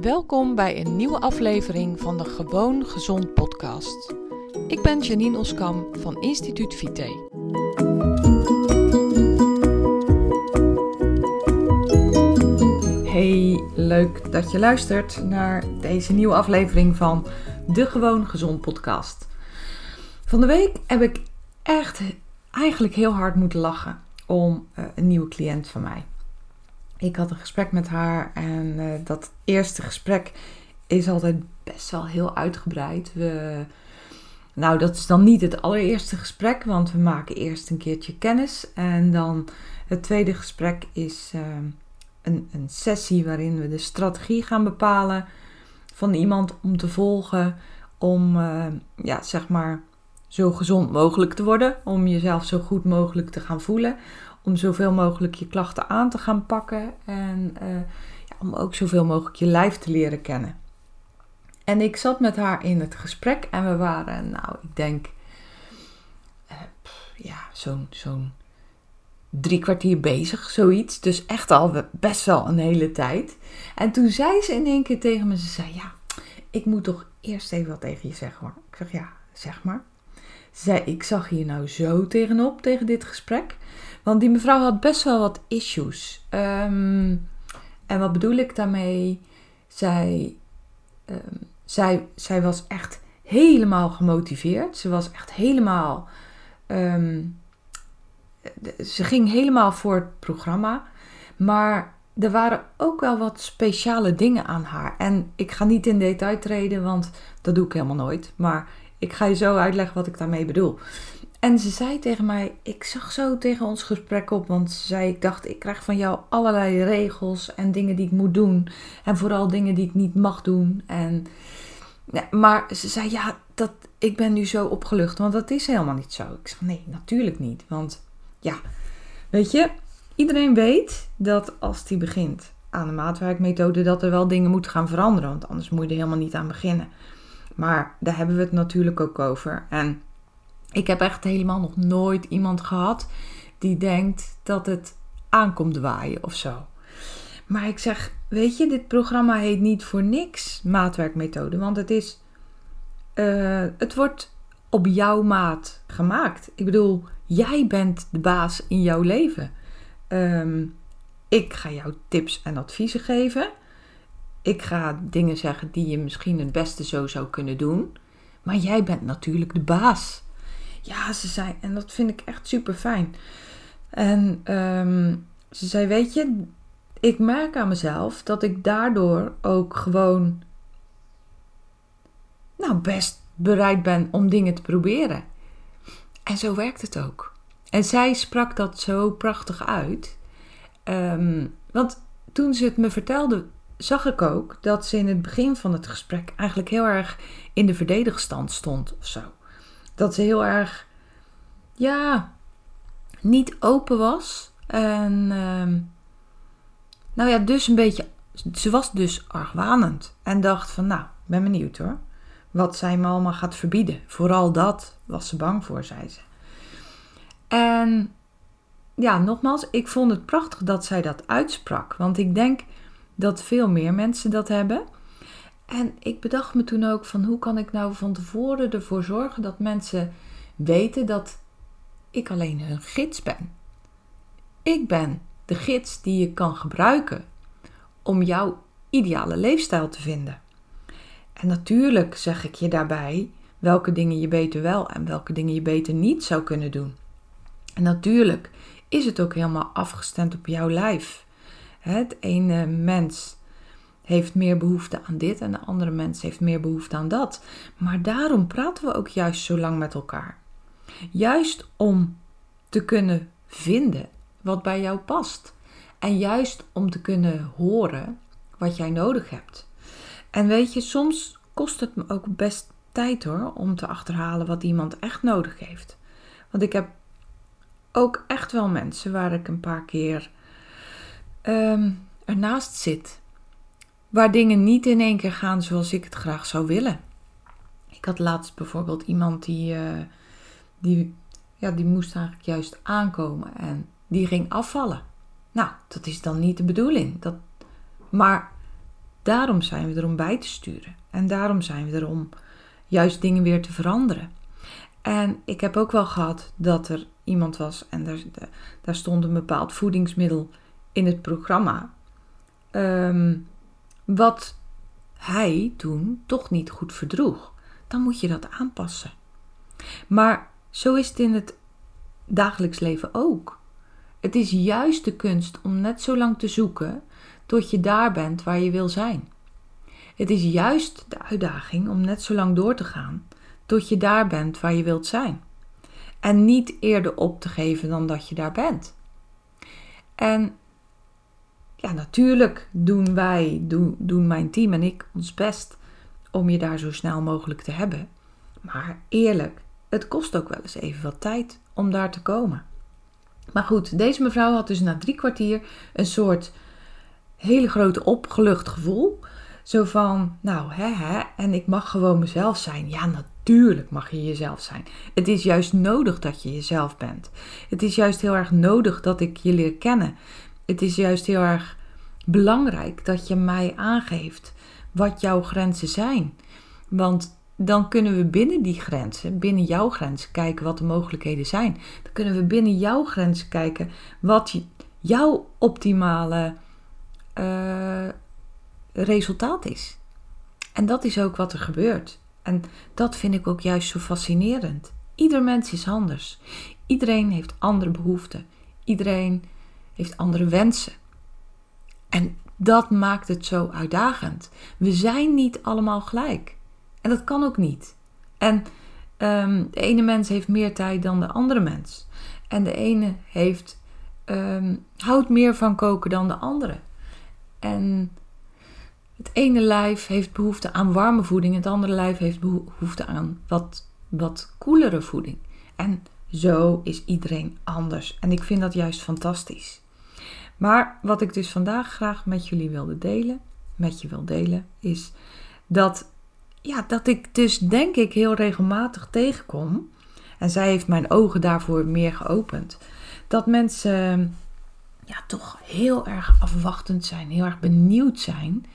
Welkom bij een nieuwe aflevering van de Gewoon Gezond podcast. Ik ben Janine Oskam van Instituut Vite. Hey, leuk dat je luistert naar deze nieuwe aflevering van de Gewoon Gezond podcast. Van de week heb ik echt eigenlijk heel hard moeten lachen om eh, een nieuwe cliënt van mij. Ik had een gesprek met haar en uh, dat eerste gesprek is altijd best wel heel uitgebreid. We, nou, dat is dan niet het allereerste gesprek, want we maken eerst een keertje kennis. En dan het tweede gesprek is uh, een, een sessie waarin we de strategie gaan bepalen van iemand om te volgen. Om, uh, ja, zeg maar, zo gezond mogelijk te worden. Om jezelf zo goed mogelijk te gaan voelen om zoveel mogelijk je klachten aan te gaan pakken en uh, ja, om ook zoveel mogelijk je lijf te leren kennen. En ik zat met haar in het gesprek en we waren, nou, ik denk, uh, ja, zo'n zo'n drie kwartier bezig, zoiets. Dus echt al best wel een hele tijd. En toen zei ze in één keer tegen me, ze zei, ja, ik moet toch eerst even wat tegen je zeggen hoor. Ik zeg, ja, zeg maar. Ze zei, ik zag hier nou zo tegenop, tegen dit gesprek. Want die mevrouw had best wel wat issues. Um, en wat bedoel ik daarmee? Zij, um, zij, zij was echt helemaal gemotiveerd. Ze was echt helemaal. Um, ze ging helemaal voor het programma. Maar er waren ook wel wat speciale dingen aan haar. En ik ga niet in detail treden, want dat doe ik helemaal nooit. Maar ik ga je zo uitleggen wat ik daarmee bedoel. En ze zei tegen mij, ik zag zo tegen ons gesprek op, want ze zei, ik dacht, ik krijg van jou allerlei regels en dingen die ik moet doen. En vooral dingen die ik niet mag doen. En, maar ze zei, ja, dat, ik ben nu zo opgelucht, want dat is helemaal niet zo. Ik zeg, nee, natuurlijk niet. Want ja, weet je, iedereen weet dat als die begint aan de maatwerkmethode, dat er wel dingen moeten gaan veranderen. Want anders moet je er helemaal niet aan beginnen. Maar daar hebben we het natuurlijk ook over. En ik heb echt helemaal nog nooit iemand gehad die denkt dat het aankomt waaien of zo. Maar ik zeg, weet je, dit programma heet niet voor niks maatwerkmethode, want het is, uh, het wordt op jouw maat gemaakt. Ik bedoel, jij bent de baas in jouw leven. Um, ik ga jou tips en adviezen geven. Ik ga dingen zeggen die je misschien het beste zo zou kunnen doen. Maar jij bent natuurlijk de baas. Ja, ze zei, en dat vind ik echt super fijn. En um, ze zei, weet je, ik merk aan mezelf dat ik daardoor ook gewoon, nou, best bereid ben om dingen te proberen. En zo werkt het ook. En zij sprak dat zo prachtig uit. Um, want toen ze het me vertelde, zag ik ook dat ze in het begin van het gesprek eigenlijk heel erg in de verdedigstand stond of zo dat ze heel erg, ja, niet open was. En, uh, nou ja, dus een beetje, ze was dus argwanend. En dacht van, nou, ben benieuwd hoor. Wat zij me allemaal gaat verbieden. Vooral dat was ze bang voor, zei ze. En ja, nogmaals, ik vond het prachtig dat zij dat uitsprak. Want ik denk dat veel meer mensen dat hebben. En ik bedacht me toen ook van hoe kan ik nou van tevoren ervoor zorgen dat mensen weten dat ik alleen hun gids ben. Ik ben de gids die je kan gebruiken om jouw ideale leefstijl te vinden. En natuurlijk zeg ik je daarbij welke dingen je beter wel en welke dingen je beter niet zou kunnen doen. En natuurlijk is het ook helemaal afgestemd op jouw lijf. Het ene mens heeft meer behoefte aan dit en de andere mens heeft meer behoefte aan dat. Maar daarom praten we ook juist zo lang met elkaar. Juist om te kunnen vinden wat bij jou past. En juist om te kunnen horen wat jij nodig hebt. En weet je, soms kost het me ook best tijd hoor om te achterhalen wat iemand echt nodig heeft. Want ik heb ook echt wel mensen waar ik een paar keer um, ernaast zit waar dingen niet in één keer gaan zoals ik het graag zou willen. Ik had laatst bijvoorbeeld iemand die, uh, die, ja, die moest eigenlijk juist aankomen en die ging afvallen. Nou, dat is dan niet de bedoeling. Dat, maar daarom zijn we er om bij te sturen. En daarom zijn we er om juist dingen weer te veranderen. En ik heb ook wel gehad dat er iemand was en daar, daar stond een bepaald voedingsmiddel in het programma. Ehm, wat hij toen toch niet goed verdroeg. Dan moet je dat aanpassen. Maar zo is het in het dagelijks leven ook. Het is juist de kunst om net zo lang te zoeken tot je daar bent waar je wil zijn. Het is juist de uitdaging om net zo lang door te gaan tot je daar bent waar je wilt zijn. En niet eerder op te geven dan dat je daar bent. En ja, natuurlijk doen wij, doen, doen mijn team en ik ons best om je daar zo snel mogelijk te hebben. Maar eerlijk, het kost ook wel eens even wat tijd om daar te komen. Maar goed, deze mevrouw had dus na drie kwartier een soort hele grote opgelucht gevoel. Zo van, nou hè, hè, en ik mag gewoon mezelf zijn. Ja, natuurlijk mag je jezelf zijn. Het is juist nodig dat je jezelf bent. Het is juist heel erg nodig dat ik je leer kennen. Het is juist heel erg belangrijk dat je mij aangeeft wat jouw grenzen zijn. Want dan kunnen we binnen die grenzen, binnen jouw grenzen, kijken wat de mogelijkheden zijn. Dan kunnen we binnen jouw grenzen kijken wat jouw optimale uh, resultaat is. En dat is ook wat er gebeurt. En dat vind ik ook juist zo fascinerend. Ieder mens is anders. Iedereen heeft andere behoeften. Iedereen heeft andere wensen. En dat maakt het zo uitdagend. We zijn niet allemaal gelijk. En dat kan ook niet. En ehm, de ene mens heeft meer tijd dan de andere mens. En de ene heeft, um, houdt meer van koken dan de andere. En het ene lijf heeft behoefte aan warme voeding, het andere lijf heeft behoefte aan wat, wat koelere voeding. En zo is iedereen anders. En ik vind dat juist fantastisch. Maar wat ik dus vandaag graag met jullie wilde delen, met je wil delen, is dat, ja, dat ik dus denk ik heel regelmatig tegenkom. En zij heeft mijn ogen daarvoor meer geopend. Dat mensen ja, toch heel erg afwachtend zijn, heel erg benieuwd zijn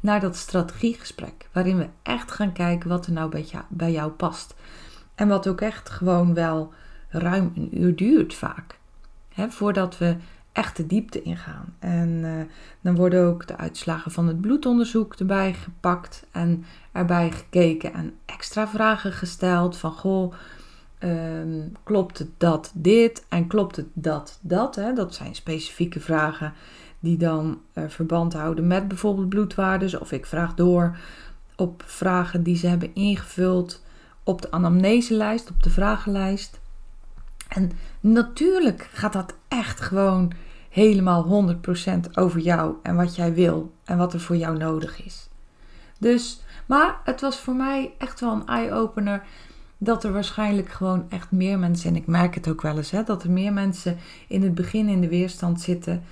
naar dat strategiegesprek. Waarin we echt gaan kijken wat er nou bij jou, bij jou past. En wat ook echt gewoon wel ruim een uur duurt vaak. Hè, voordat we echt de diepte ingaan. En uh, dan worden ook de uitslagen van het bloedonderzoek erbij gepakt en erbij gekeken en extra vragen gesteld van goh, um, klopt het dat dit en klopt het dat dat? Hè? Dat zijn specifieke vragen die dan uh, verband houden met bijvoorbeeld bloedwaardes of ik vraag door op vragen die ze hebben ingevuld op de anamneselijst, op de vragenlijst. En natuurlijk gaat dat echt gewoon helemaal 100% over jou en wat jij wil en wat er voor jou nodig is. Dus, maar het was voor mij echt wel een eye-opener dat er waarschijnlijk gewoon echt meer mensen, en ik merk het ook wel eens, hè, dat er meer mensen in het begin in de weerstand zitten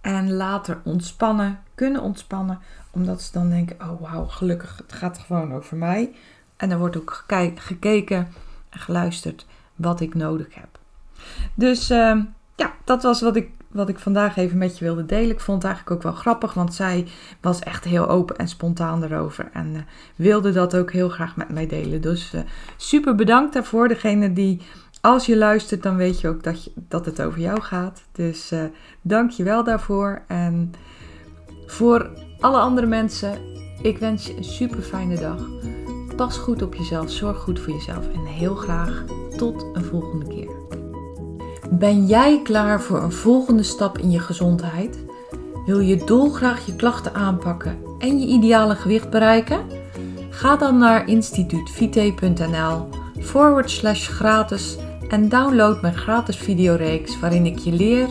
en later ontspannen, kunnen ontspannen, omdat ze dan denken: oh wauw, gelukkig, het gaat gewoon over mij. En er wordt ook gekeken en geluisterd wat ik nodig heb. Dus uh, ja, dat was wat ik, wat ik vandaag even met je wilde delen. Ik vond het eigenlijk ook wel grappig, want zij was echt heel open en spontaan erover. En uh, wilde dat ook heel graag met mij delen. Dus uh, super bedankt daarvoor. Degene die, als je luistert, dan weet je ook dat, je, dat het over jou gaat. Dus uh, dank je wel daarvoor. En voor alle andere mensen, ik wens je een super fijne dag. Pas goed op jezelf, zorg goed voor jezelf en heel graag tot een volgende keer. Ben jij klaar voor een volgende stap in je gezondheid? Wil je dolgraag je klachten aanpakken en je ideale gewicht bereiken? Ga dan naar instituutvite.nl forward slash gratis en download mijn gratis videoreeks waarin ik je leer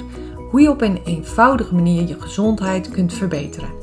hoe je op een eenvoudige manier je gezondheid kunt verbeteren.